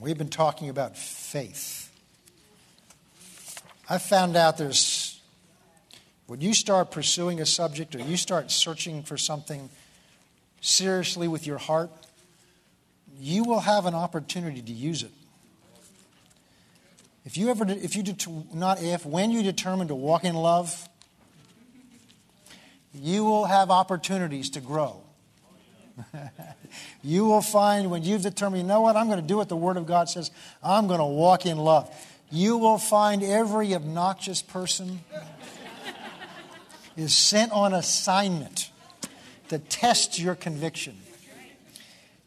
We've been talking about faith. I found out there's, when you start pursuing a subject or you start searching for something seriously with your heart, you will have an opportunity to use it. If you ever, if you det- not if, when you determine to walk in love, you will have opportunities to grow. you will find when you've determined, you know what, I'm going to do what the Word of God says, I'm going to walk in love. You will find every obnoxious person is sent on assignment to test your conviction.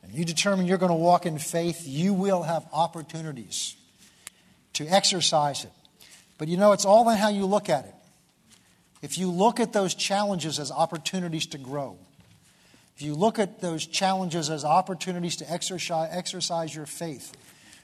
And you determine you're going to walk in faith, you will have opportunities to exercise it. But you know, it's all in how you look at it. If you look at those challenges as opportunities to grow, you look at those challenges as opportunities to exercise, exercise your faith,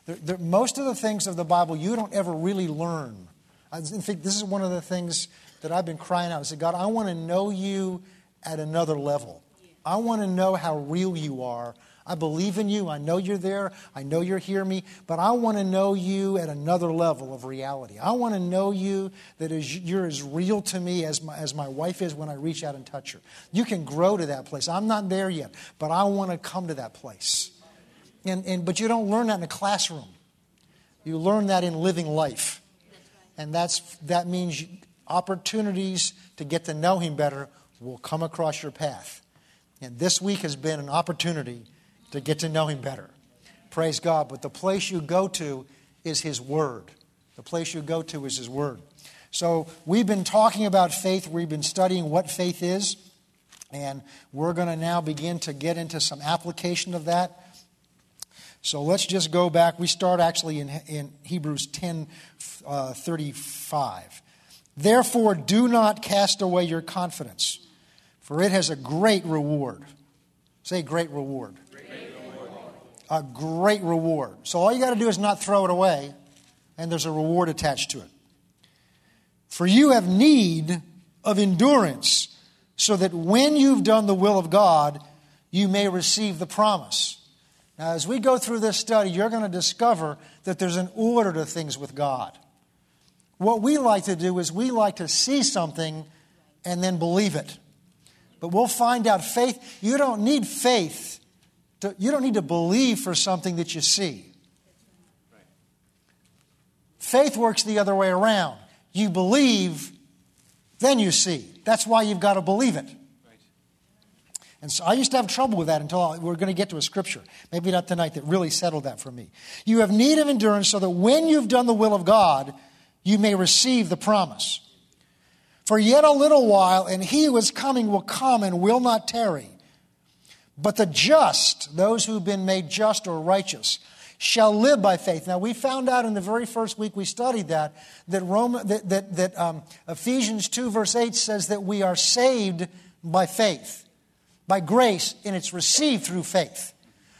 they're, they're, most of the things of the Bible you don't ever really learn. In fact, this is one of the things that I've been crying out. I said, God, I want to know you at another level. I want to know how real you are. I believe in you. I know you're there. I know you're hearing me. But I want to know you at another level of reality. I want to know you that is, you're as real to me as my, as my wife is when I reach out and touch her. You can grow to that place. I'm not there yet, but I want to come to that place. And, and, but you don't learn that in a classroom. You learn that in living life. And that's, that means opportunities to get to know Him better will come across your path. And this week has been an opportunity to get to know Him better. Praise God. But the place you go to is His Word. The place you go to is His Word. So we've been talking about faith. We've been studying what faith is. And we're going to now begin to get into some application of that. So let's just go back. We start actually in, in Hebrews 10 uh, 35. Therefore, do not cast away your confidence, for it has a great reward. Say, great reward a great reward. So all you got to do is not throw it away, and there's a reward attached to it. For you have need of endurance, so that when you've done the will of God, you may receive the promise. Now, as we go through this study, you're going to discover that there's an order to things with God. What we like to do is we like to see something and then believe it. But we'll find out faith, you don't need faith to, you don't need to believe for something that you see. Faith works the other way around. You believe, then you see. That's why you've got to believe it. And so I used to have trouble with that until we're going to get to a scripture, maybe not tonight, that really settled that for me. You have need of endurance so that when you've done the will of God, you may receive the promise. For yet a little while, and he who is coming will come and will not tarry. But the just, those who've been made just or righteous, shall live by faith. Now, we found out in the very first week we studied that, that, Rome, that, that, that um, Ephesians 2, verse 8 says that we are saved by faith, by grace, and it's received through faith.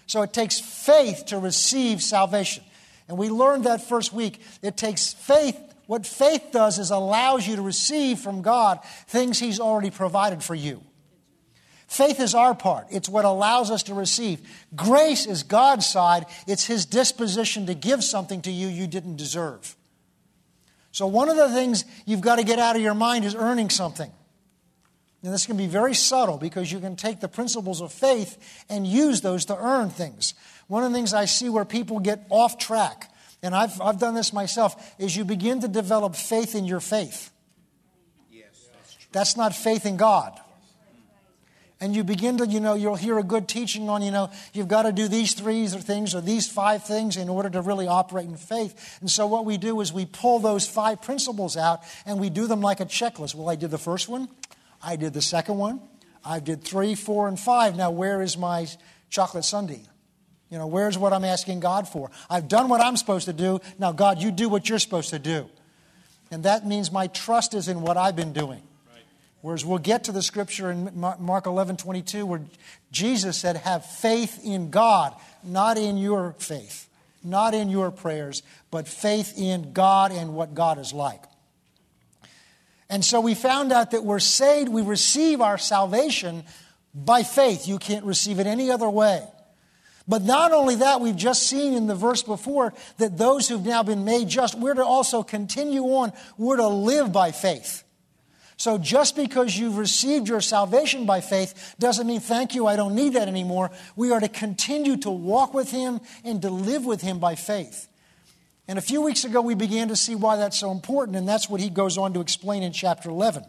So it takes faith to receive salvation. And we learned that first week. It takes faith. What faith does is allows you to receive from God things He's already provided for you. Faith is our part. It's what allows us to receive. Grace is God's side. It's His disposition to give something to you you didn't deserve. So, one of the things you've got to get out of your mind is earning something. And this can be very subtle because you can take the principles of faith and use those to earn things. One of the things I see where people get off track, and I've, I've done this myself, is you begin to develop faith in your faith. Yes, that's, true. that's not faith in God and you begin to, you know, you'll hear a good teaching on, you know, you've got to do these three things or these five things in order to really operate in faith. And so what we do is we pull those five principles out and we do them like a checklist. Well, I did the first one, I did the second one, I did three, four, and five. Now, where is my chocolate sundae? You know, where's what I'm asking God for? I've done what I'm supposed to do. Now, God, you do what you're supposed to do. And that means my trust is in what I've been doing. Whereas we'll get to the scripture in Mark 11 22 where Jesus said, Have faith in God, not in your faith, not in your prayers, but faith in God and what God is like. And so we found out that we're saved, we receive our salvation by faith. You can't receive it any other way. But not only that, we've just seen in the verse before that those who've now been made just, we're to also continue on, we're to live by faith. So just because you've received your salvation by faith doesn't mean, thank you, I don't need that anymore. We are to continue to walk with Him and to live with Him by faith. And a few weeks ago, we began to see why that's so important, and that's what he goes on to explain in chapter 11.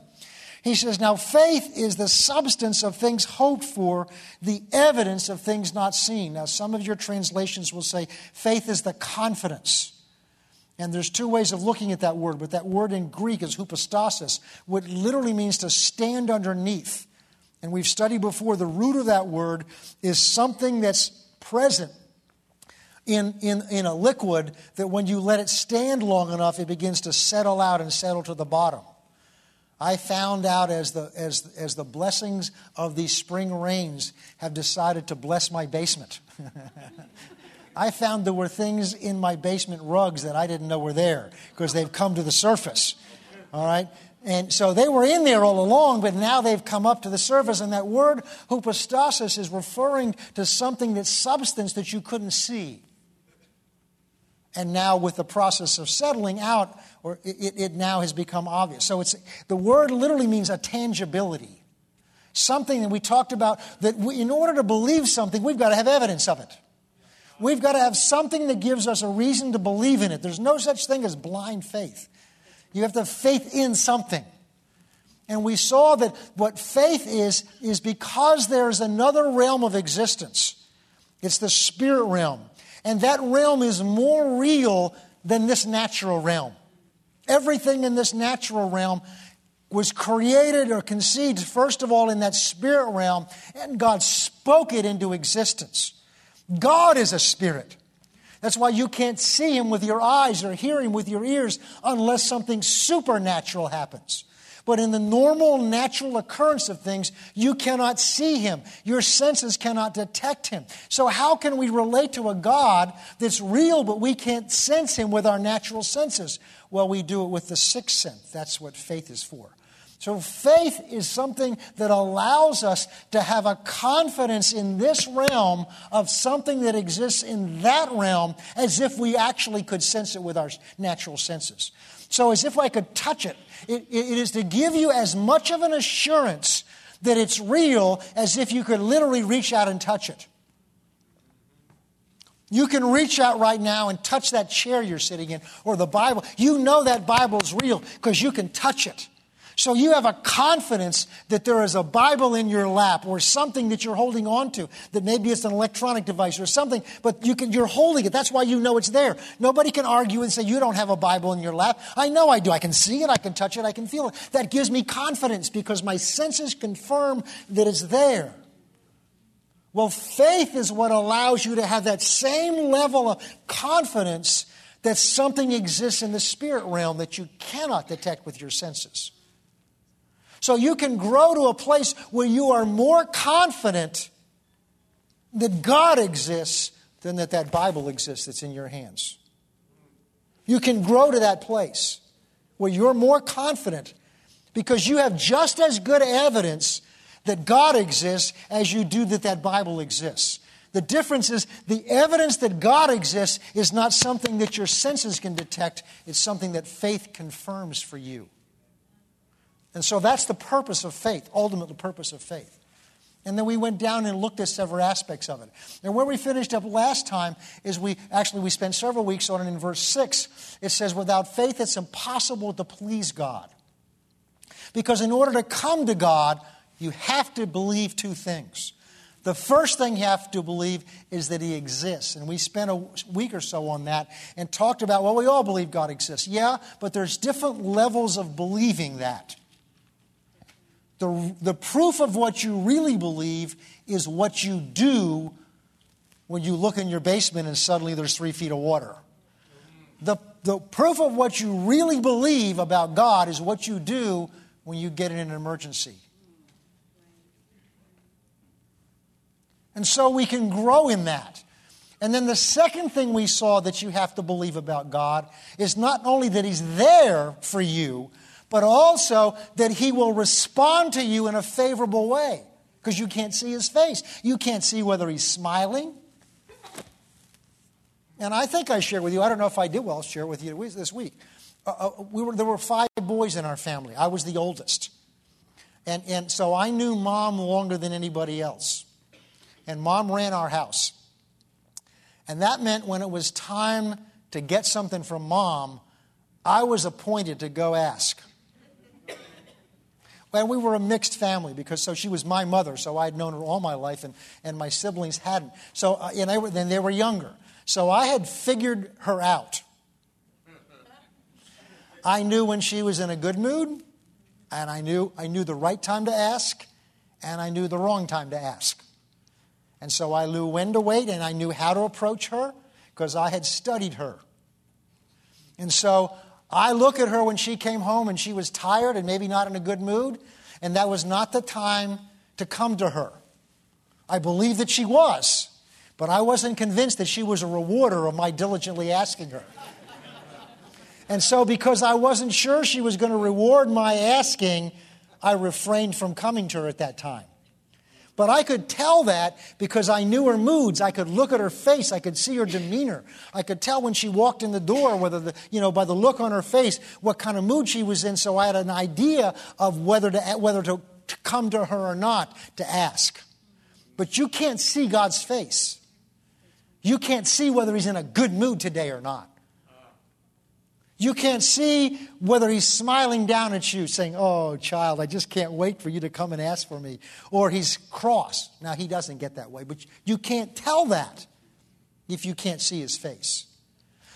He says, Now faith is the substance of things hoped for, the evidence of things not seen. Now, some of your translations will say faith is the confidence. And there's two ways of looking at that word, but that word in Greek is hypostasis, which literally means to stand underneath. And we've studied before the root of that word is something that's present in, in, in a liquid that when you let it stand long enough, it begins to settle out and settle to the bottom. I found out as the, as, as the blessings of these spring rains have decided to bless my basement. I found there were things in my basement rugs that I didn't know were there because they've come to the surface. All right? And so they were in there all along, but now they've come up to the surface. And that word hypostasis is referring to something that's substance that you couldn't see. And now, with the process of settling out, or it, it now has become obvious. So it's the word literally means a tangibility, something that we talked about. That we, in order to believe something, we've got to have evidence of it. We've got to have something that gives us a reason to believe in it. There's no such thing as blind faith. You have to have faith in something. And we saw that what faith is, is because there's another realm of existence. It's the spirit realm. And that realm is more real than this natural realm. Everything in this natural realm was created or conceived, first of all, in that spirit realm, and God spoke it into existence. God is a spirit. That's why you can't see him with your eyes or hear him with your ears unless something supernatural happens. But in the normal, natural occurrence of things, you cannot see him. Your senses cannot detect him. So, how can we relate to a God that's real, but we can't sense him with our natural senses? Well, we do it with the sixth sense. That's what faith is for. So, faith is something that allows us to have a confidence in this realm of something that exists in that realm as if we actually could sense it with our natural senses. So, as if I could touch it, it, it is to give you as much of an assurance that it's real as if you could literally reach out and touch it. You can reach out right now and touch that chair you're sitting in or the Bible. You know that Bible's real because you can touch it. So you have a confidence that there is a Bible in your lap or something that you're holding on to, that maybe it's an electronic device or something, but you can, you're holding it. That's why you know it's there. Nobody can argue and say, you don't have a Bible in your lap. I know I do. I can see it, I can touch it, I can feel it. That gives me confidence because my senses confirm that it's there. Well, faith is what allows you to have that same level of confidence that something exists in the spirit realm that you cannot detect with your senses. So you can grow to a place where you are more confident that God exists than that that Bible exists that's in your hands. You can grow to that place where you're more confident because you have just as good evidence that God exists as you do that that Bible exists. The difference is the evidence that God exists is not something that your senses can detect, it's something that faith confirms for you. And so that's the purpose of faith, ultimate the purpose of faith. And then we went down and looked at several aspects of it. And where we finished up last time is we actually we spent several weeks on it in verse 6. It says, Without faith, it's impossible to please God. Because in order to come to God, you have to believe two things. The first thing you have to believe is that He exists. And we spent a week or so on that and talked about, well, we all believe God exists. Yeah, but there's different levels of believing that. The, the proof of what you really believe is what you do when you look in your basement and suddenly there's three feet of water. The, the proof of what you really believe about God is what you do when you get in an emergency. And so we can grow in that. And then the second thing we saw that you have to believe about God is not only that He's there for you, but also that he will respond to you in a favorable way because you can't see his face. You can't see whether he's smiling And I think I shared with you, I don't know if I did well, I'll share with you this week. Uh, uh, we were, there were five boys in our family. I was the oldest. And, and so I knew mom longer than anybody else. And mom ran our house. And that meant when it was time to get something from mom, I was appointed to go ask. And we were a mixed family because so she was my mother, so I'd known her all my life, and, and my siblings hadn't. So uh, and they were, then they were younger. So I had figured her out. I knew when she was in a good mood, and I knew I knew the right time to ask, and I knew the wrong time to ask. And so I knew when to wait, and I knew how to approach her because I had studied her. And so I look at her when she came home and she was tired and maybe not in a good mood, and that was not the time to come to her. I believe that she was, but I wasn't convinced that she was a rewarder of my diligently asking her. And so, because I wasn't sure she was going to reward my asking, I refrained from coming to her at that time. But I could tell that because I knew her moods. I could look at her face. I could see her demeanor. I could tell when she walked in the door, whether the, you know, by the look on her face, what kind of mood she was in. So I had an idea of whether to, whether to, to come to her or not to ask. But you can't see God's face. You can't see whether he's in a good mood today or not. You can't see whether he's smiling down at you, saying, Oh, child, I just can't wait for you to come and ask for me. Or he's cross. Now, he doesn't get that way, but you can't tell that if you can't see his face.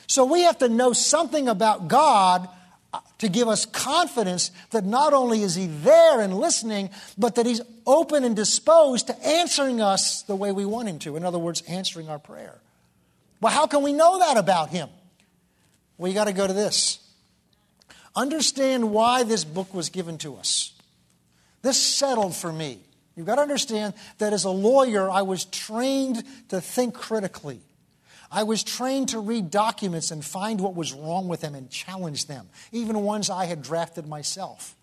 So we have to know something about God uh, to give us confidence that not only is he there and listening, but that he's open and disposed to answering us the way we want him to. In other words, answering our prayer. Well, how can we know that about him? Well, you got to go to this. Understand why this book was given to us. This settled for me. You've got to understand that as a lawyer, I was trained to think critically. I was trained to read documents and find what was wrong with them and challenge them, even ones I had drafted myself.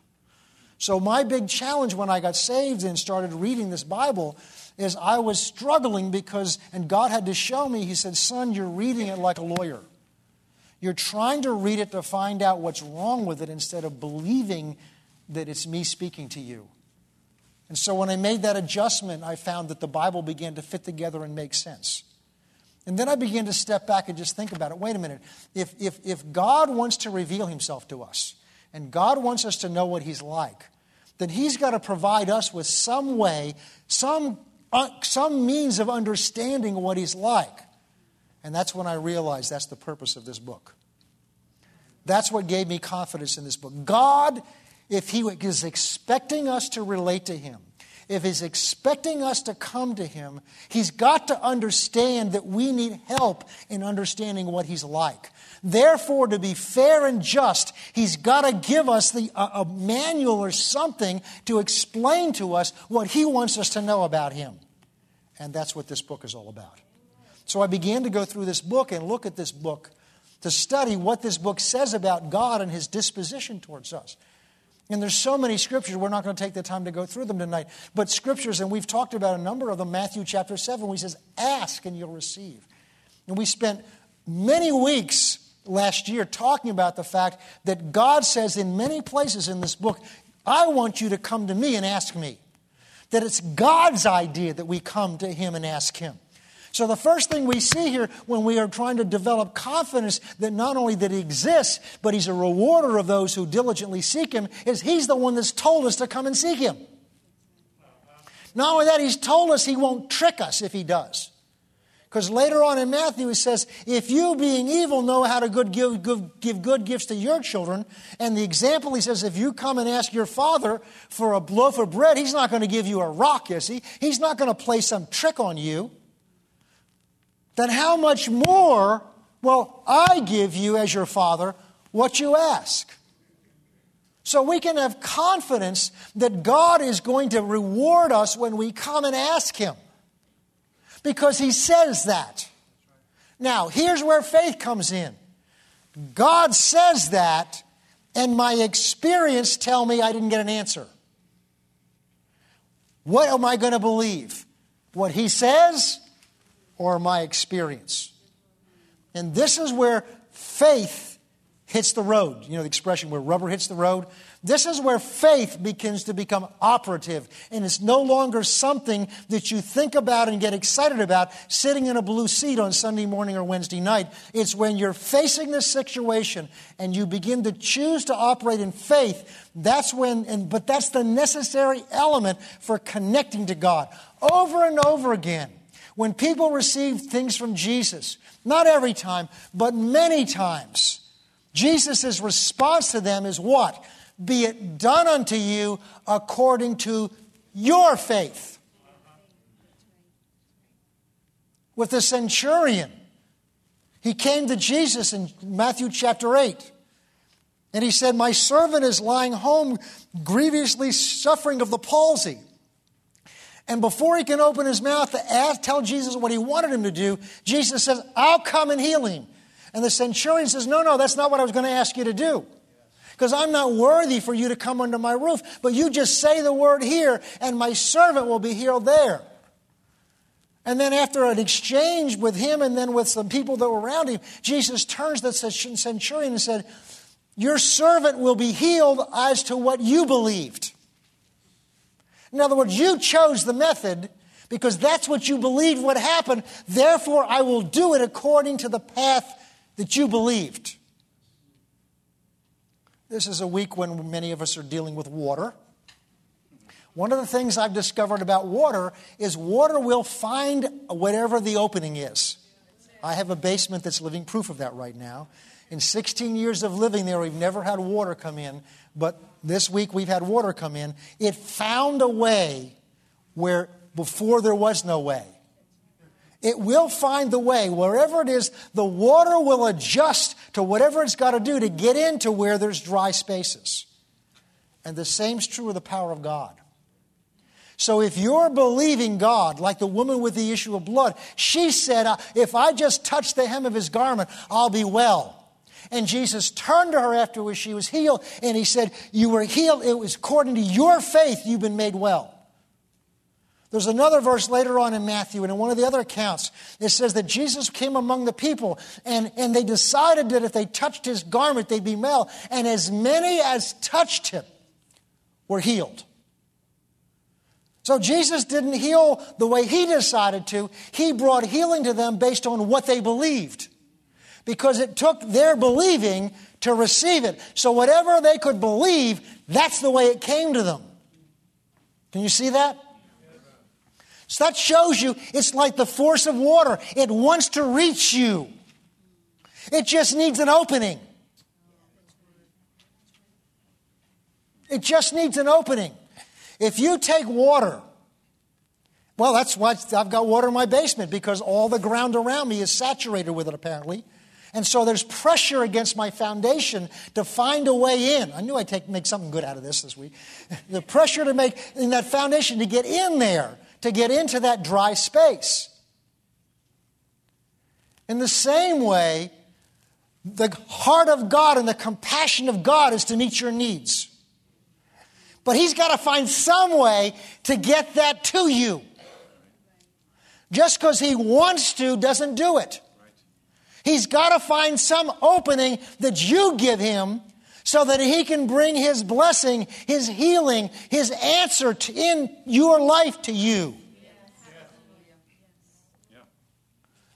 So, my big challenge when I got saved and started reading this Bible is I was struggling because, and God had to show me, He said, Son, you're reading it like a lawyer. You're trying to read it to find out what's wrong with it instead of believing that it's me speaking to you. And so when I made that adjustment, I found that the Bible began to fit together and make sense. And then I began to step back and just think about it. Wait a minute. If, if, if God wants to reveal himself to us, and God wants us to know what he's like, then he's got to provide us with some way, some, uh, some means of understanding what he's like. And that's when I realized that's the purpose of this book. That's what gave me confidence in this book. God, if He is expecting us to relate to Him, if He's expecting us to come to Him, He's got to understand that we need help in understanding what He's like. Therefore, to be fair and just, He's got to give us the, a, a manual or something to explain to us what He wants us to know about Him. And that's what this book is all about. So I began to go through this book and look at this book to study what this book says about God and his disposition towards us. And there's so many scriptures, we're not going to take the time to go through them tonight. But scriptures, and we've talked about a number of them, Matthew chapter 7, where he says, Ask and you'll receive. And we spent many weeks last year talking about the fact that God says in many places in this book, I want you to come to me and ask me. That it's God's idea that we come to him and ask him. So the first thing we see here when we are trying to develop confidence that not only that he exists, but he's a rewarder of those who diligently seek him, is he's the one that's told us to come and seek him. Not only that, he's told us he won't trick us if he does. Because later on in Matthew, he says, If you, being evil, know how to good, give, give, give, good gifts to your children, and the example, he says, if you come and ask your father for a loaf of bread, he's not going to give you a rock, is he? He's not going to play some trick on you then how much more will I give you as your Father what you ask? So we can have confidence that God is going to reward us when we come and ask Him. Because He says that. Now, here's where faith comes in. God says that, and my experience tell me I didn't get an answer. What am I going to believe? What He says or my experience. And this is where faith hits the road. You know the expression where rubber hits the road? This is where faith begins to become operative. And it's no longer something that you think about and get excited about sitting in a blue seat on Sunday morning or Wednesday night. It's when you're facing this situation and you begin to choose to operate in faith. That's when, and, but that's the necessary element for connecting to God. Over and over again, when people receive things from Jesus, not every time, but many times, Jesus' response to them is what? Be it done unto you according to your faith. With the centurion, he came to Jesus in Matthew chapter 8. And he said, My servant is lying home, grievously suffering of the palsy. And before he can open his mouth to ask, tell Jesus what he wanted him to do, Jesus says, I'll come and heal him. And the centurion says, No, no, that's not what I was going to ask you to do because I'm not worthy for you to come under my roof. But you just say the word here, and my servant will be healed there. And then, after an exchange with him and then with some people that were around him, Jesus turns to the centurion and said, Your servant will be healed as to what you believed. In other words, you chose the method because that's what you believed would happen. Therefore, I will do it according to the path that you believed. This is a week when many of us are dealing with water. One of the things I've discovered about water is water will find whatever the opening is. I have a basement that's living proof of that right now. In 16 years of living there, we've never had water come in, but this week we've had water come in. It found a way where before there was no way. It will find the way. Wherever it is, the water will adjust to whatever it's got to do to get into where there's dry spaces. And the same's true of the power of God. So if you're believing God, like the woman with the issue of blood, she said, uh, If I just touch the hem of his garment, I'll be well. And Jesus turned to her after she was healed, and he said, You were healed. It was according to your faith you've been made well. There's another verse later on in Matthew, and in one of the other accounts, it says that Jesus came among the people, and, and they decided that if they touched his garment, they'd be well. And as many as touched him were healed. So Jesus didn't heal the way he decided to, he brought healing to them based on what they believed. Because it took their believing to receive it. So whatever they could believe, that's the way it came to them. Can you see that? So that shows you it's like the force of water. It wants to reach you. It just needs an opening. It just needs an opening. If you take water, well, that's why I've got water in my basement because all the ground around me is saturated with it, apparently. And so there's pressure against my foundation to find a way in. I knew I'd take, make something good out of this this week. the pressure to make in that foundation to get in there to get into that dry space. In the same way, the heart of God and the compassion of God is to meet your needs. But He's got to find some way to get that to you. Just because He wants to doesn't do it. He's got to find some opening that you give Him so that he can bring his blessing, his healing, his answer to, in your life to you.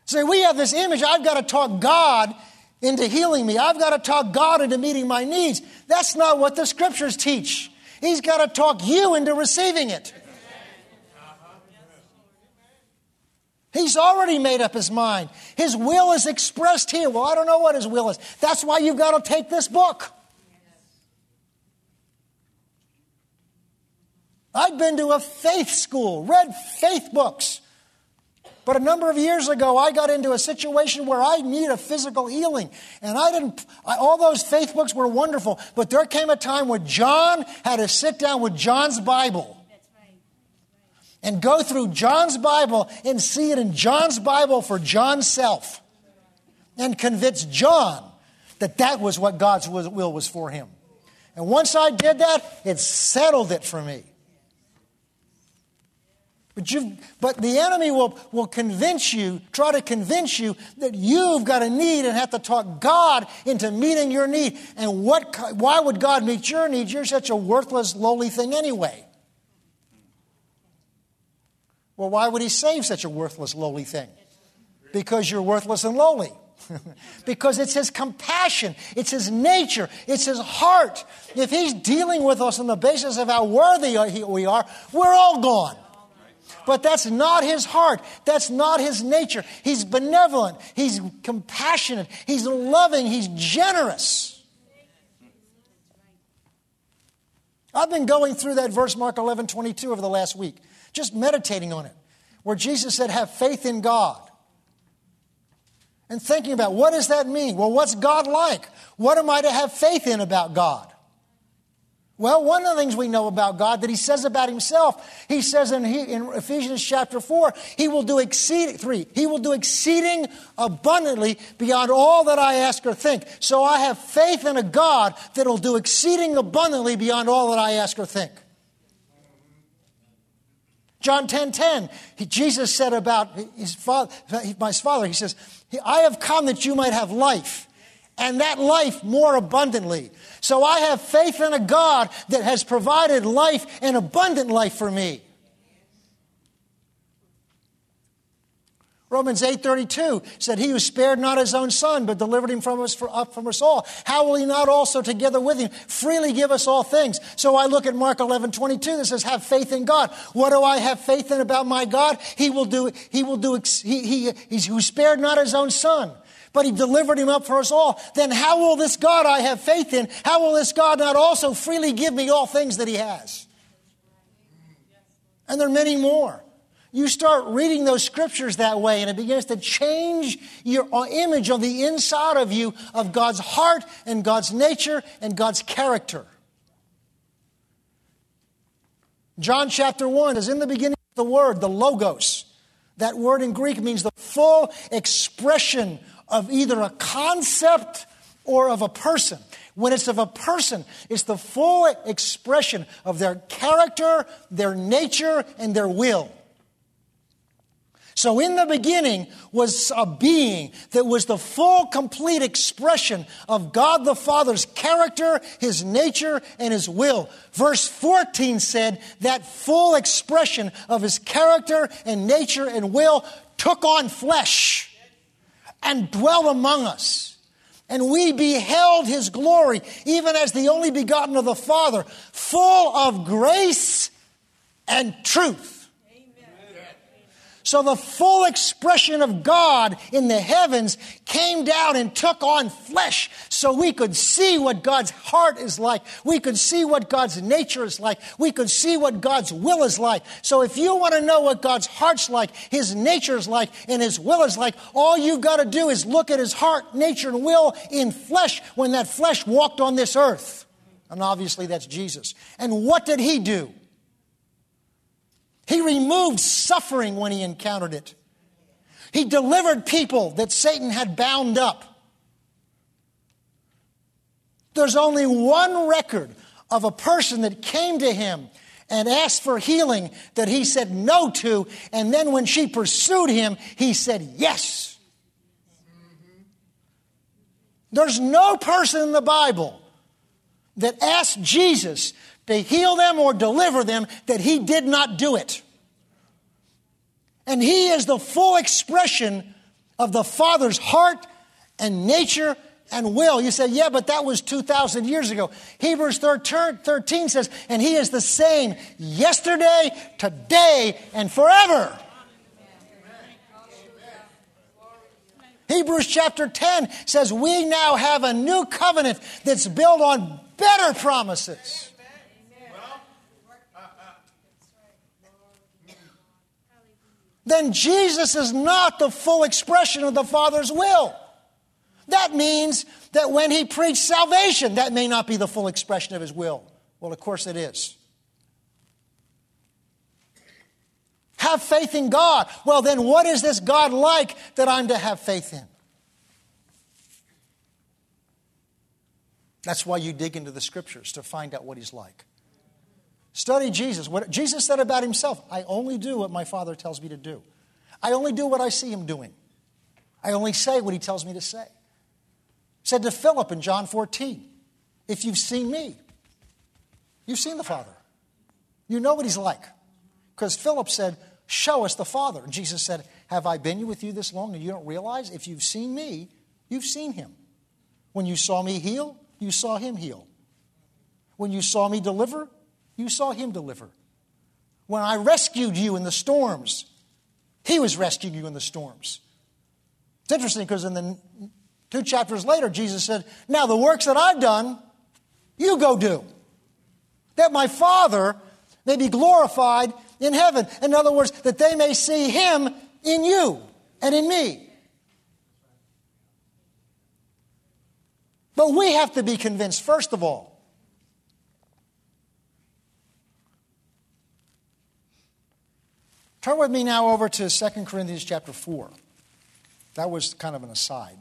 Say, we have this image, I've got to talk God into healing me. I've got to talk God into meeting my needs. That's not what the scriptures teach. He's got to talk you into receiving it. He's already made up his mind. His will is expressed here. Well, I don't know what his will is. That's why you've got to take this book. I've been to a faith school, read faith books. But a number of years ago, I got into a situation where I needed a physical healing. And I didn't, I, all those faith books were wonderful. But there came a time when John had to sit down with John's Bible and go through John's Bible and see it in John's Bible for John's self and convince John that that was what God's will was for him. And once I did that, it settled it for me. But, you but the enemy will, will convince you, try to convince you that you've got a need and have to talk God into meeting your need. And what, why would God meet your need? You're such a worthless, lowly thing anyway. Well, why would he save such a worthless, lowly thing? Because you're worthless and lowly. because it's his compassion, it's his nature, it's his heart. If he's dealing with us on the basis of how worthy we are, we're all gone. But that's not his heart. That's not his nature. He's benevolent. He's compassionate. He's loving. He's generous. I've been going through that verse, Mark 11 22, over the last week, just meditating on it, where Jesus said, Have faith in God. And thinking about what does that mean? Well, what's God like? What am I to have faith in about God? Well, one of the things we know about God that He says about Himself, He says in, he, in Ephesians chapter 4, He will do exceeding, 3, He will do exceeding abundantly beyond all that I ask or think. So I have faith in a God that will do exceeding abundantly beyond all that I ask or think. John 10 10, he, Jesus said about his father, my father, He says, I have come that you might have life, and that life more abundantly. So I have faith in a God that has provided life and abundant life for me. Romans 8:32 said he who spared not his own son but delivered him from us for, up from us all how will he not also together with him freely give us all things so I look at Mark 11:22 that says have faith in God what do I have faith in about my God he will do he will do he, he who spared not his own son but he delivered him up for us all. Then how will this God I have faith in, how will this God not also freely give me all things that he has? And there are many more. You start reading those scriptures that way, and it begins to change your image on the inside of you of God's heart and God's nature and God's character. John chapter 1 is in the beginning of the word, the logos. That word in Greek means the full expression of either a concept or of a person. When it's of a person, it's the full expression of their character, their nature, and their will. So in the beginning was a being that was the full, complete expression of God the Father's character, His nature, and His will. Verse 14 said that full expression of His character and nature and will took on flesh and dwell among us. And we beheld his glory, even as the only begotten of the Father, full of grace and truth. So the full expression of God in the heavens came down and took on flesh so we could see what God's heart is like. We could see what God's nature is like. We could see what God's will is like. So if you want to know what God's heart's like, His nature is like, and His will is like, all you've got to do is look at His heart, nature, and will in flesh when that flesh walked on this earth. And obviously that's Jesus. And what did He do? He removed suffering when he encountered it. He delivered people that Satan had bound up. There's only one record of a person that came to him and asked for healing that he said no to, and then when she pursued him, he said yes. There's no person in the Bible that asked Jesus to heal them or deliver them, that he did not do it. And he is the full expression of the Father's heart and nature and will. You say, yeah, but that was 2,000 years ago. Hebrews 13 says, and he is the same yesterday, today, and forever. Hebrews chapter 10 says, we now have a new covenant that's built on better promises. Then Jesus is not the full expression of the Father's will. That means that when he preached salvation, that may not be the full expression of his will. Well, of course it is. Have faith in God. Well, then what is this God like that I'm to have faith in? That's why you dig into the scriptures to find out what he's like. Study Jesus. What Jesus said about himself I only do what my Father tells me to do. I only do what I see him doing. I only say what he tells me to say. Said to Philip in John 14, If you've seen me, you've seen the Father. You know what he's like. Because Philip said, Show us the Father. And Jesus said, Have I been with you this long and you don't realize? If you've seen me, you've seen him. When you saw me heal, you saw him heal. When you saw me deliver, you saw him deliver. When I rescued you in the storms, he was rescuing you in the storms. It's interesting because in the two chapters later, Jesus said, Now the works that I've done, you go do. That my Father may be glorified in heaven. In other words, that they may see him in you and in me. But we have to be convinced, first of all, Turn with me now over to 2 Corinthians chapter 4. That was kind of an aside.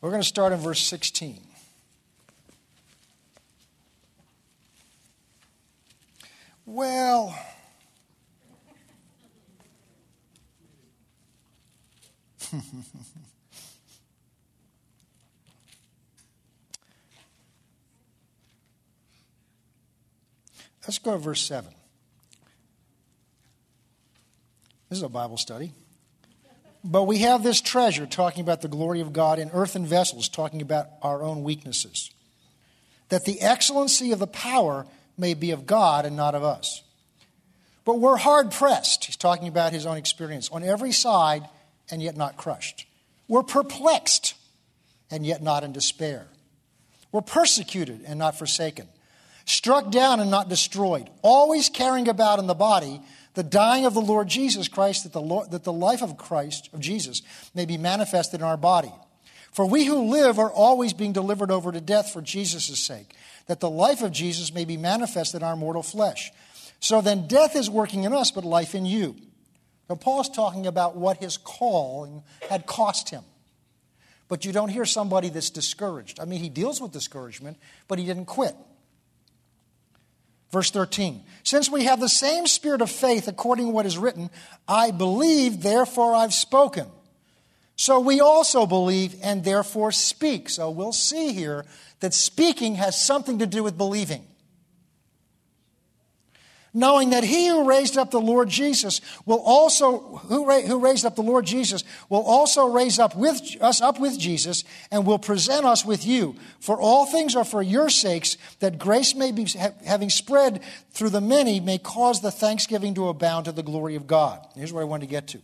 We're going to start in verse 16. Well, Let's go to verse 7. This is a Bible study. But we have this treasure talking about the glory of God in earthen vessels, talking about our own weaknesses. That the excellency of the power may be of God and not of us. But we're hard pressed, he's talking about his own experience, on every side and yet not crushed. We're perplexed and yet not in despair. We're persecuted and not forsaken, struck down and not destroyed, always carrying about in the body the dying of the Lord Jesus Christ, that the, Lord, that the life of Christ, of Jesus, may be manifested in our body. For we who live are always being delivered over to death for Jesus' sake, that the life of Jesus may be manifested in our mortal flesh. So then death is working in us, but life in you. Now, Paul's talking about what his calling had cost him. But you don't hear somebody that's discouraged. I mean, he deals with discouragement, but he didn't quit. Verse 13 Since we have the same spirit of faith, according to what is written, I believe, therefore I've spoken. So we also believe and therefore speak. So we'll see here that speaking has something to do with believing knowing that he who raised up the Lord Jesus will also, who, ra- who raised up the Lord Jesus, will also raise up with us up with Jesus and will present us with you. For all things are for your sakes, that grace may be, ha- having spread through the many, may cause the thanksgiving to abound to the glory of God. Here's where I want to get to.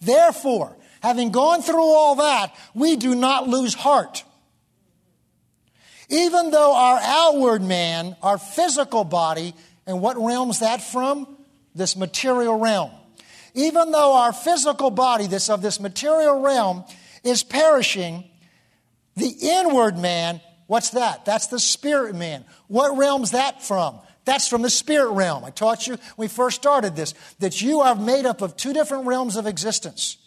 Therefore, having gone through all that, we do not lose heart. Even though our outward man, our physical body, and what realm's that from? This material realm. Even though our physical body, this of this material realm, is perishing, the inward man, what's that? That's the spirit man. What realm's that from? That's from the spirit realm. I taught you when we first started this that you are made up of two different realms of existence.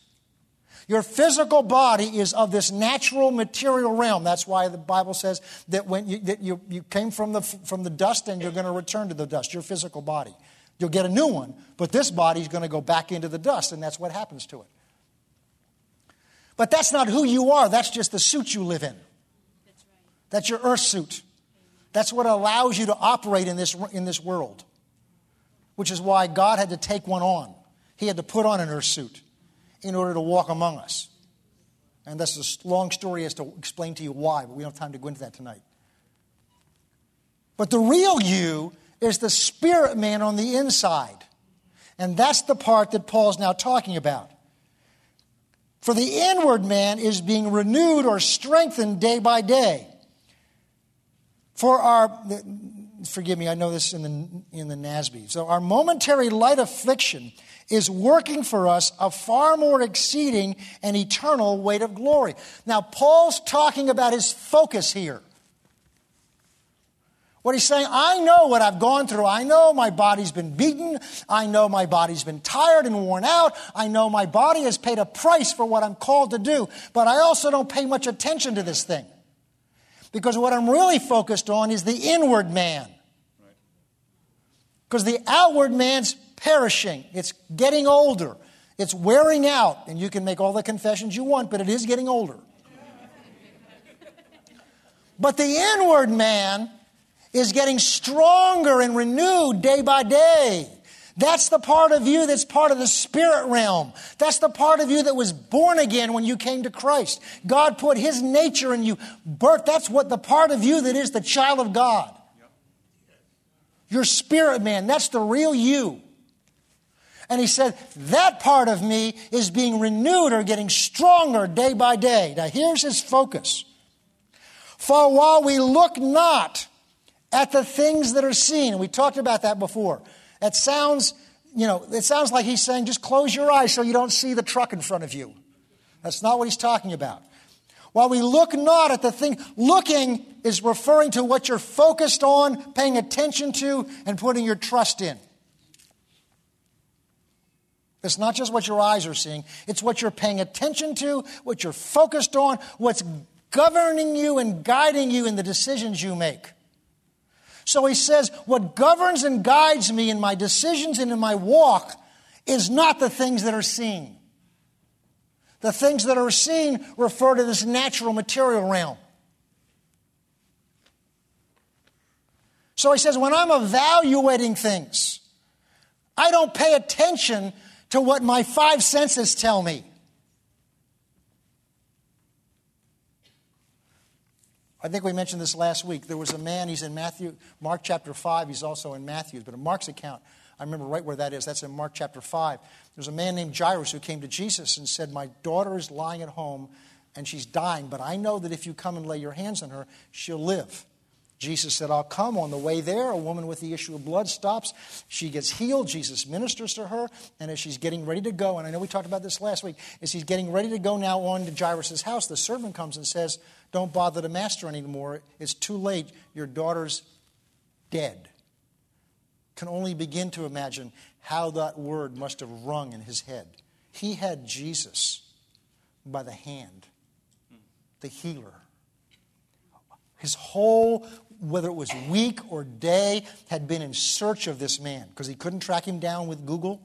Your physical body is of this natural material realm. That's why the Bible says that when you, that you, you came from the, from the dust and you're going to return to the dust, your physical body. You'll get a new one, but this body is going to go back into the dust, and that's what happens to it. But that's not who you are, that's just the suit you live in. That's, that's your earth suit. That's what allows you to operate in this, in this world, which is why God had to take one on. He had to put on an earth suit in order to walk among us. And that's a long story as to explain to you why, but we don't have time to go into that tonight. But the real you is the spirit man on the inside. And that's the part that Paul's now talking about. For the inward man is being renewed or strengthened day by day. For our, forgive me, I know this in the, in the NASB. So our momentary light affliction is working for us a far more exceeding and eternal weight of glory. Now, Paul's talking about his focus here. What he's saying, I know what I've gone through. I know my body's been beaten. I know my body's been tired and worn out. I know my body has paid a price for what I'm called to do. But I also don't pay much attention to this thing. Because what I'm really focused on is the inward man. Because the outward man's perishing, it's getting older, it's wearing out. And you can make all the confessions you want, but it is getting older. but the inward man, is getting stronger and renewed day by day. That's the part of you that's part of the spirit realm. That's the part of you that was born again when you came to Christ. God put His nature in you. Birth, that's what the part of you that is the child of God. Your spirit man, that's the real you. And he said, that part of me is being renewed or getting stronger day by day. Now here's his focus. For while we look not at the things that are seen. We talked about that before. It sounds, you know, it sounds like he's saying just close your eyes so you don't see the truck in front of you. That's not what he's talking about. While we look not at the thing, looking is referring to what you're focused on, paying attention to, and putting your trust in. It's not just what your eyes are seeing, it's what you're paying attention to, what you're focused on, what's governing you and guiding you in the decisions you make. So he says, What governs and guides me in my decisions and in my walk is not the things that are seen. The things that are seen refer to this natural material realm. So he says, when I'm evaluating things, I don't pay attention to what my five senses tell me. I think we mentioned this last week. There was a man, he's in Matthew, Mark chapter 5, he's also in Matthew, but in Mark's account, I remember right where that is. That's in Mark chapter 5. There's a man named Jairus who came to Jesus and said, My daughter is lying at home and she's dying, but I know that if you come and lay your hands on her, she'll live. Jesus said, I'll come. On the way there, a woman with the issue of blood stops. She gets healed. Jesus ministers to her. And as she's getting ready to go, and I know we talked about this last week, as he's getting ready to go now on to Jairus' house, the servant comes and says, Don't bother the master anymore. It's too late. Your daughter's dead. Can only begin to imagine how that word must have rung in his head. He had Jesus by the hand, the healer. His whole whether it was week or day, had been in search of this man because he couldn't track him down with Google.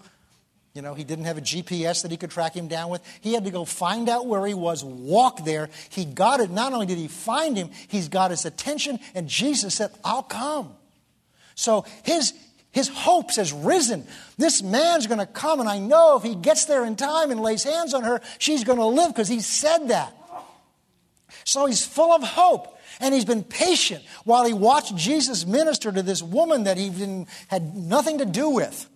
You know, he didn't have a GPS that he could track him down with. He had to go find out where he was, walk there. He got it. Not only did he find him, he's got his attention, and Jesus said, I'll come. So his, his hopes has risen. This man's going to come, and I know if he gets there in time and lays hands on her, she's going to live because he said that. So he's full of hope. And he's been patient while he watched Jesus minister to this woman that he had nothing to do with.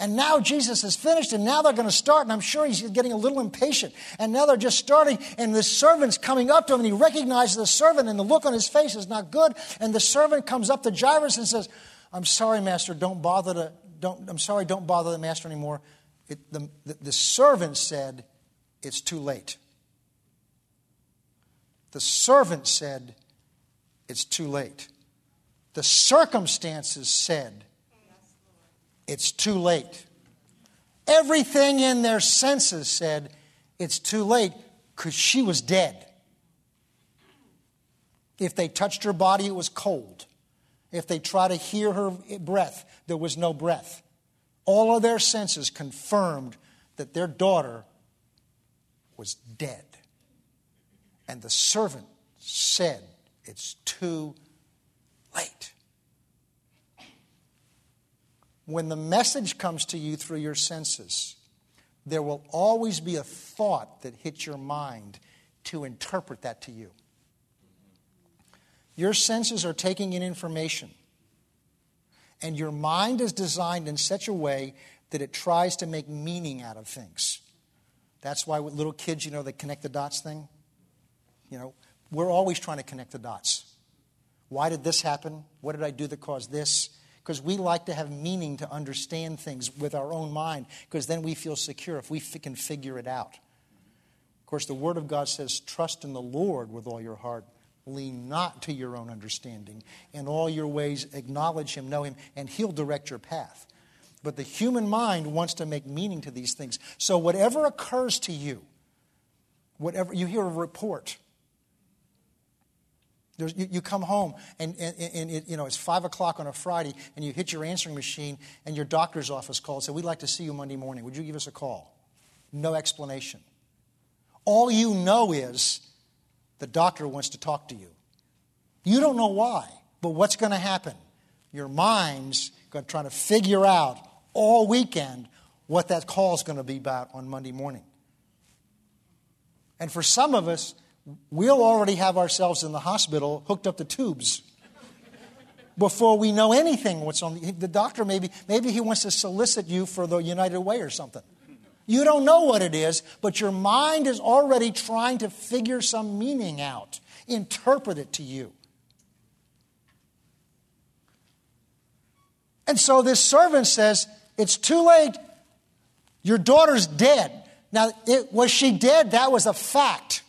And now Jesus is finished, and now they're going to start, and I'm sure he's getting a little impatient. And now they're just starting, and the servant's coming up to him, and he recognizes the servant, and the look on his face is not good. And the servant comes up to Jairus and says, I'm sorry, master, don't bother to, don't, I'm sorry, don't bother the master anymore. It, the, the, the servant said, It's too late. The servant said, It's too late. The circumstances said, It's too late. Everything in their senses said, It's too late because she was dead. If they touched her body, it was cold. If they tried to hear her breath, there was no breath. All of their senses confirmed that their daughter was dead. And the servant said, It's too late. When the message comes to you through your senses, there will always be a thought that hits your mind to interpret that to you. Your senses are taking in information, and your mind is designed in such a way that it tries to make meaning out of things. That's why with little kids, you know, they connect the dots thing. You know, we're always trying to connect the dots. Why did this happen? What did I do that caused this? Because we like to have meaning to understand things with our own mind, because then we feel secure if we f- can figure it out. Of course, the Word of God says, trust in the Lord with all your heart. Lean not to your own understanding. In all your ways, acknowledge him, know him, and he'll direct your path. But the human mind wants to make meaning to these things. So, whatever occurs to you, whatever you hear a report, you, you, come home and, and, and it, you know it's five o'clock on a Friday, and you hit your answering machine, and your doctor's office calls. And say, "We'd like to see you Monday morning. Would you give us a call?" No explanation. All you know is the doctor wants to talk to you. You don't know why, but what's going to happen? Your mind's going to try to figure out all weekend what that call is going to be about on Monday morning. And for some of us, we'll already have ourselves in the hospital hooked up to tubes before we know anything what's on the, the doctor maybe maybe he wants to solicit you for the united way or something you don't know what it is, but your mind is already trying to figure some meaning out, interpret it to you. And so this servant says, It's too late. Your daughter's dead. Now, it, was she dead? That was a fact.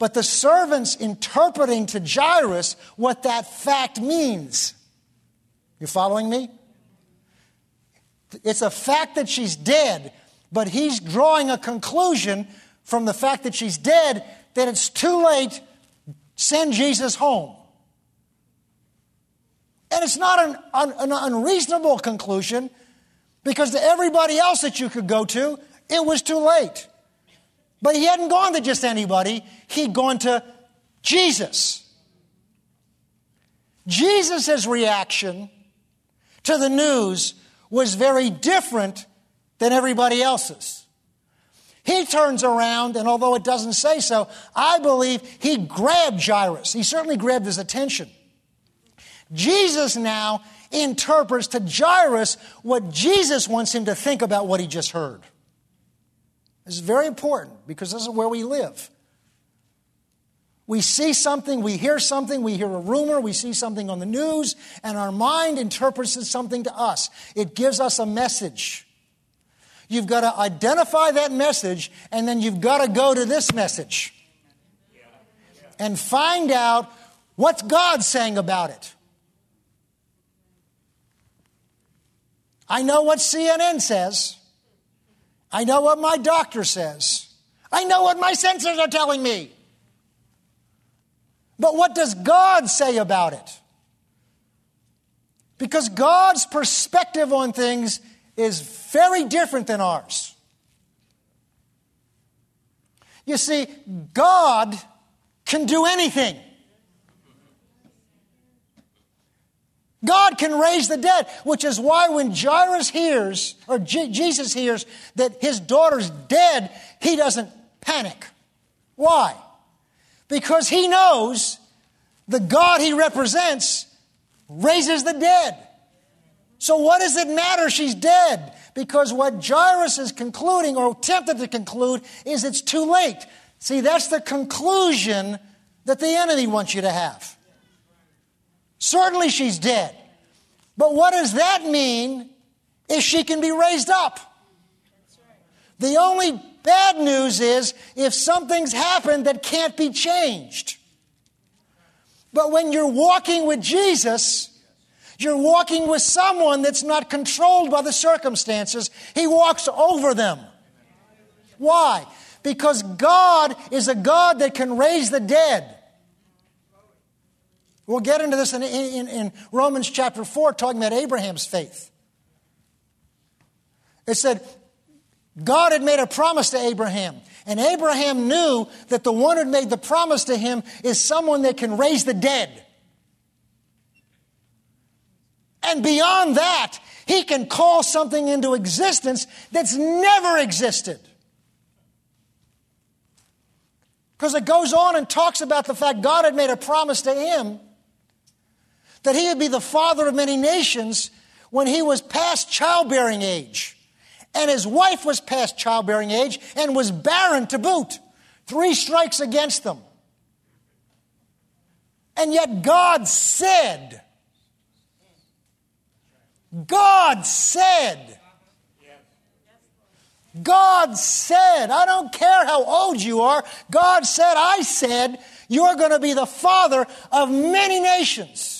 But the servant's interpreting to Jairus what that fact means. You following me? It's a fact that she's dead, but he's drawing a conclusion from the fact that she's dead that it's too late. Send Jesus home. And it's not an, an, unreasonable conclusion because to everybody else that you could go to, it was too late. But he hadn't gone to just anybody, he'd gone to Jesus. Jesus' reaction to the news was very different than everybody else's. He turns around, and although it doesn't say so, I believe he grabbed Jairus. He certainly grabbed his attention. Jesus now interprets to Jairus what Jesus wants him to think about what he just heard. This is very important because this is where we live. We see something, we hear something, we hear a rumor, we see something on the news, and our mind interprets something to us. It gives us a message. You've got to identify that message, and then you've got to go to this message and find out what's God saying about it. I know what CNN says. I know what my doctor says. I know what my senses are telling me. But what does God say about it? Because God's perspective on things is very different than ours. You see, God can do anything. God can raise the dead, which is why when Jairus hears, or Jesus hears, that his daughter's dead, he doesn't panic. Why? because he knows the God he represents raises the dead. So, what does it matter she's dead? Because what Jairus is concluding or attempted to conclude is it's too late. See, that's the conclusion that the enemy wants you to have. Certainly she's dead. But what does that mean if she can be raised up? The only Bad news is if something's happened that can't be changed. But when you're walking with Jesus, you're walking with someone that's not controlled by the circumstances. He walks over them. Why? Because God is a God that can raise the dead. We'll get into this in, in, in Romans chapter 4, talking about Abraham's faith. It said, God had made a promise to Abraham, and Abraham knew that the one who made the promise to him is someone that can raise the dead. And beyond that, he can call something into existence that's never existed. Because it goes on and talks about the fact God had made a promise to him that he would be the father of many nations when he was past childbearing age and his wife was past childbearing age and was barren to boot. Three strikes against them. And yet God said, God said, God said, I don't care how old you are, God said, I said, You're going to be the father of many nations.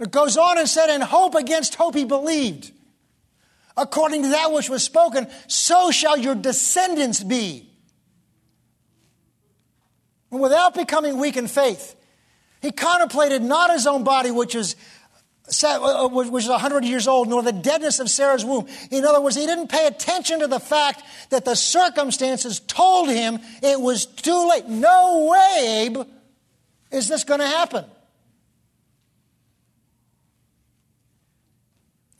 It goes on and said, In hope against hope he believed. According to that which was spoken, so shall your descendants be. And without becoming weak in faith, he contemplated not his own body, which is uh, uh, which is 100 years old, nor the deadness of Sarah's womb. In other words, he didn't pay attention to the fact that the circumstances told him it was too late. No way, Abe, is this going to happen.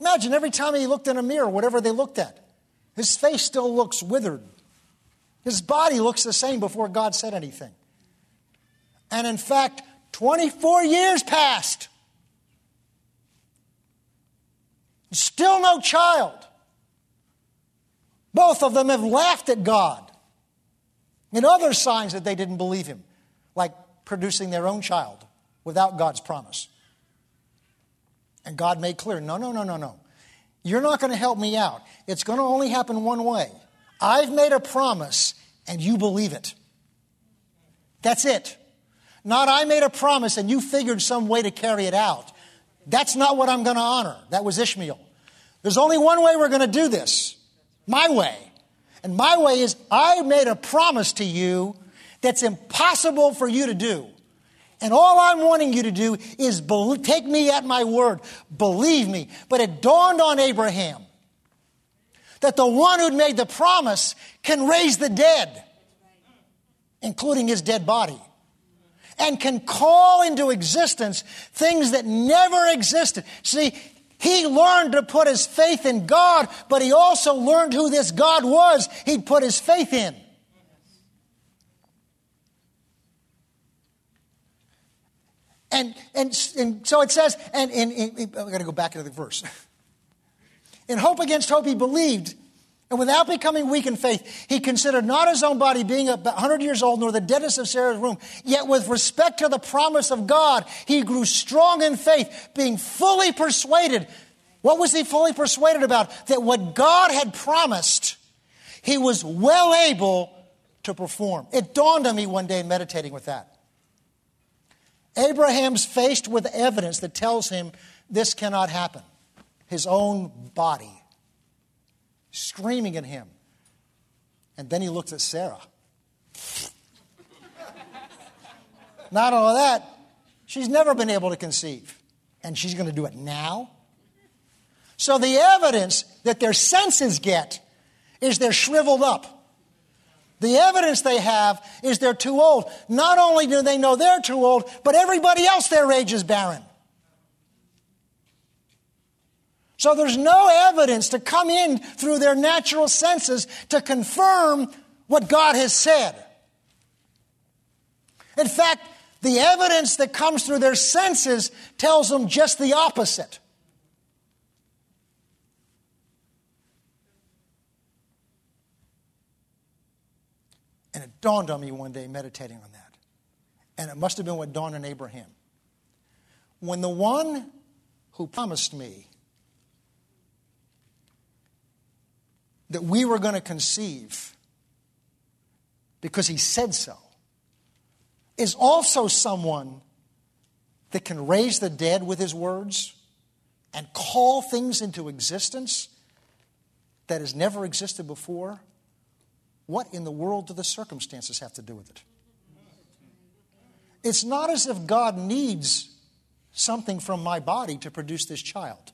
Imagine every time he looked in a mirror, whatever they looked at, his face still looks withered. His body looks the same before God said anything. And in fact, 24 years passed. Still no child. Both of them have laughed at God. And other signs that they didn't believe him, like producing their own child without God's promise. And God made clear no, no, no, no, no. You're not going to help me out. It's going to only happen one way. I've made a promise and you believe it. That's it. Not I made a promise and you figured some way to carry it out. That's not what I'm going to honor. That was Ishmael. There's only one way we're going to do this my way. And my way is I made a promise to you that's impossible for you to do. And all I'm wanting you to do is believe, take me at my word. Believe me. But it dawned on Abraham that the one who'd made the promise can raise the dead, including his dead body and can call into existence things that never existed. See, he learned to put his faith in God, but he also learned who this God was he'd put his faith in. And, and, and so it says, and, and, and I've got to go back into the verse. In hope against hope, he believed and without becoming weak in faith, he considered not his own body being a 100 years old, nor the deadness of Sarah's womb. Yet with respect to the promise of God, he grew strong in faith, being fully persuaded. What was he fully persuaded about? That what God had promised, he was well able to perform. It dawned on me one day meditating with that. Abraham's faced with evidence that tells him this cannot happen. His own body screaming at him. And then he looks at Sarah. Not all that, she's never been able to conceive. And she's going to do it now? So the evidence that their senses get is they're shriveled up. The evidence they have is they're too old. Not only do they know they're too old, but everybody else their age is barren. So there's no evidence to come in through their natural senses to confirm what God has said. In fact, the evidence that comes through their senses tells them just the opposite. And it dawned on me one day meditating on that. And it must have been what dawned on Abraham. When the one who promised me that we were going to conceive because he said so is also someone that can raise the dead with his words and call things into existence that has never existed before. What in the world do the circumstances have to do with it? It's not as if God needs something from my body to produce this child.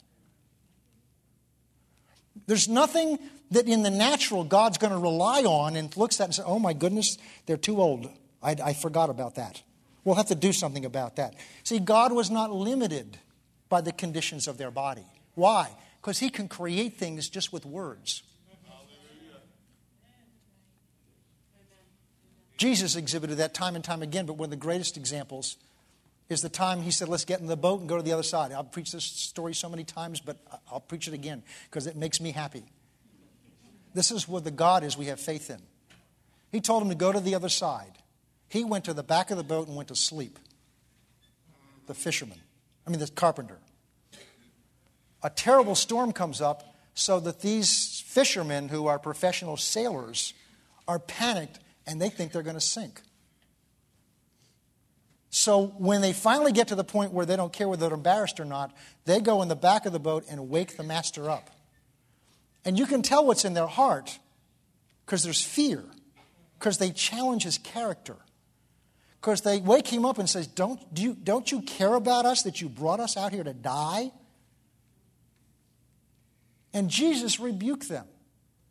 There's nothing that in the natural God's going to rely on and looks at and says, oh my goodness, they're too old. I, I forgot about that. We'll have to do something about that. See, God was not limited by the conditions of their body. Why? Because He can create things just with words. Jesus exhibited that time and time again, but one of the greatest examples is the time he said, Let's get in the boat and go to the other side. I've preached this story so many times, but I'll preach it again because it makes me happy. This is what the God is we have faith in. He told him to go to the other side. He went to the back of the boat and went to sleep. The fisherman, I mean, the carpenter. A terrible storm comes up so that these fishermen, who are professional sailors, are panicked and they think they're going to sink. So when they finally get to the point where they don't care whether they're embarrassed or not, they go in the back of the boat and wake the master up. And you can tell what's in their heart because there's fear, because they challenge his character. Because they wake him up and says, don't, do you, don't you care about us that you brought us out here to die? And Jesus rebuked them,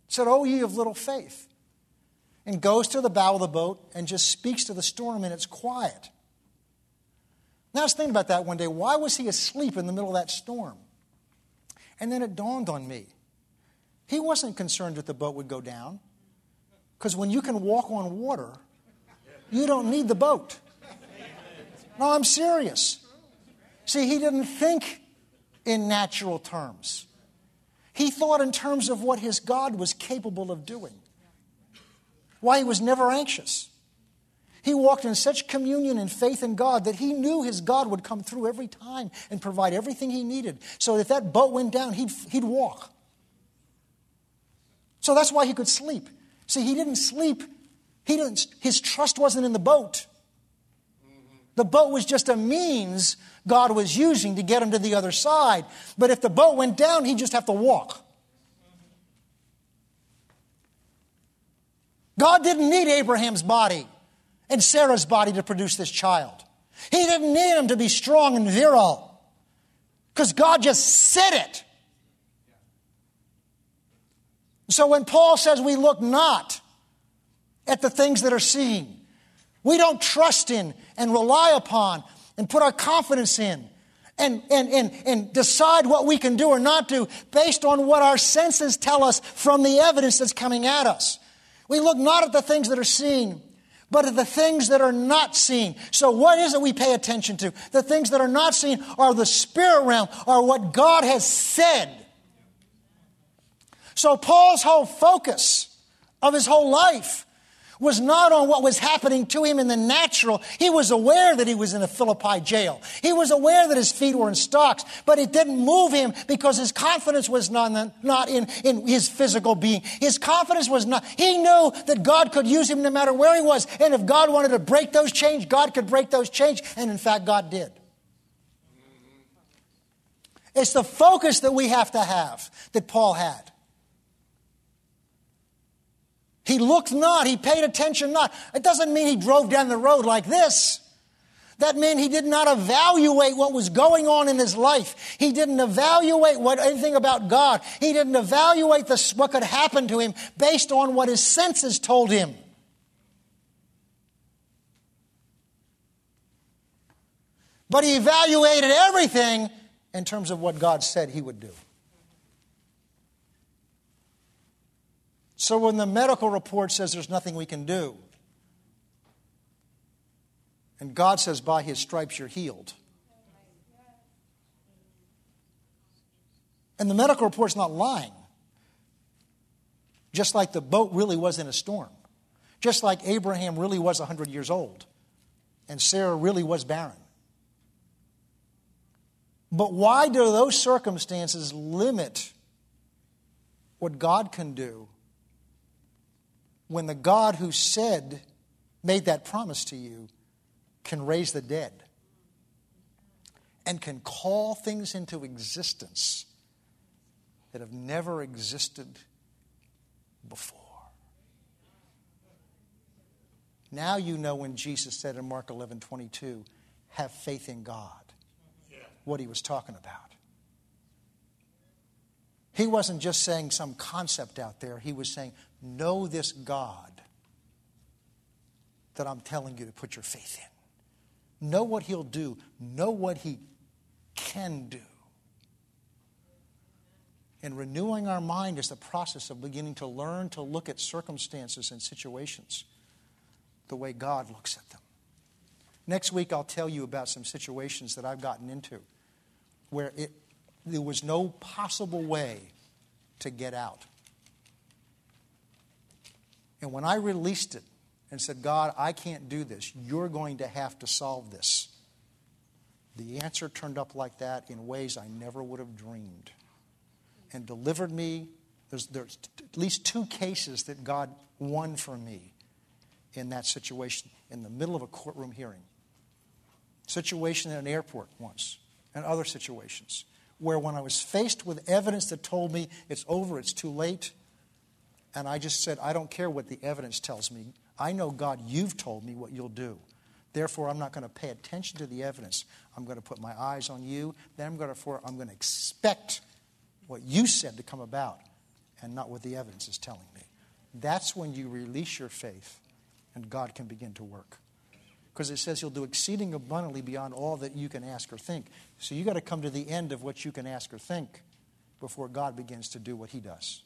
said, Oh, ye of little faith. And goes to the bow of the boat and just speaks to the storm, and it's quiet. Now I was thinking about that one day. Why was he asleep in the middle of that storm? And then it dawned on me. He wasn't concerned that the boat would go down. Because when you can walk on water, you don't need the boat. No, I'm serious. See, he didn't think in natural terms. He thought in terms of what his God was capable of doing. Why he was never anxious. He walked in such communion and faith in God that he knew his God would come through every time and provide everything he needed. So if that boat went down, he'd, he'd walk. So that's why he could sleep. See, he didn't sleep. He didn't, his trust wasn't in the boat. The boat was just a means God was using to get him to the other side. But if the boat went down, he'd just have to walk. God didn't need Abraham's body and Sarah's body to produce this child. He didn't need him to be strong and virile because God just said it. So when Paul says we look not at the things that are seen, we don't trust in and rely upon and put our confidence in and, and, and, and decide what we can do or not do based on what our senses tell us from the evidence that's coming at us. We look not at the things that are seen, but at the things that are not seen. So, what is it we pay attention to? The things that are not seen are the spirit realm, are what God has said. So, Paul's whole focus of his whole life was not on what was happening to him in the natural. He was aware that he was in a Philippi jail. He was aware that his feet were in stocks, but it didn't move him because his confidence was not, not in, in his physical being. His confidence was not, he knew that God could use him no matter where he was. And if God wanted to break those chains, God could break those chains. And in fact, God did. It's the focus that we have to have that Paul had. He looked not, he paid attention not. It doesn't mean he drove down the road like this. That meant he did not evaluate what was going on in his life. He didn't evaluate what, anything about God. He didn't evaluate the, what could happen to him based on what his senses told him. But he evaluated everything in terms of what God said he would do. So when the medical report says there's nothing we can do, and God says, by his stripes you're healed. And the medical report's not lying. Just like the boat really was in a storm. Just like Abraham really was 100 years old. And Sarah really was barren. But why do those circumstances limit what God can do when the God who said, made that promise to you, can raise the dead and can call things into existence that have never existed before. Now you know when Jesus said in Mark 11 22, have faith in God, what he was talking about. He wasn't just saying some concept out there, he was saying, Know this God that I'm telling you to put your faith in. Know what he'll do, know what he can do. And renewing our mind is the process of beginning to learn to look at circumstances and situations the way God looks at them. Next week, I'll tell you about some situations that I've gotten into where it there was no possible way to get out. And when I released it and said, God, I can't do this, you're going to have to solve this, the answer turned up like that in ways I never would have dreamed and delivered me. There's, there's at least two cases that God won for me in that situation in the middle of a courtroom hearing. Situation in an airport once, and other situations where when I was faced with evidence that told me it's over, it's too late, and I just said, I don't care what the evidence tells me. I know, God, you've told me what you'll do. Therefore, I'm not going to pay attention to the evidence. I'm going to put my eyes on you. Then I'm going to, I'm going to expect what you said to come about and not what the evidence is telling me. That's when you release your faith and God can begin to work. Because it says he'll do exceeding abundantly beyond all that you can ask or think. So you got to come to the end of what you can ask or think before God begins to do what he does.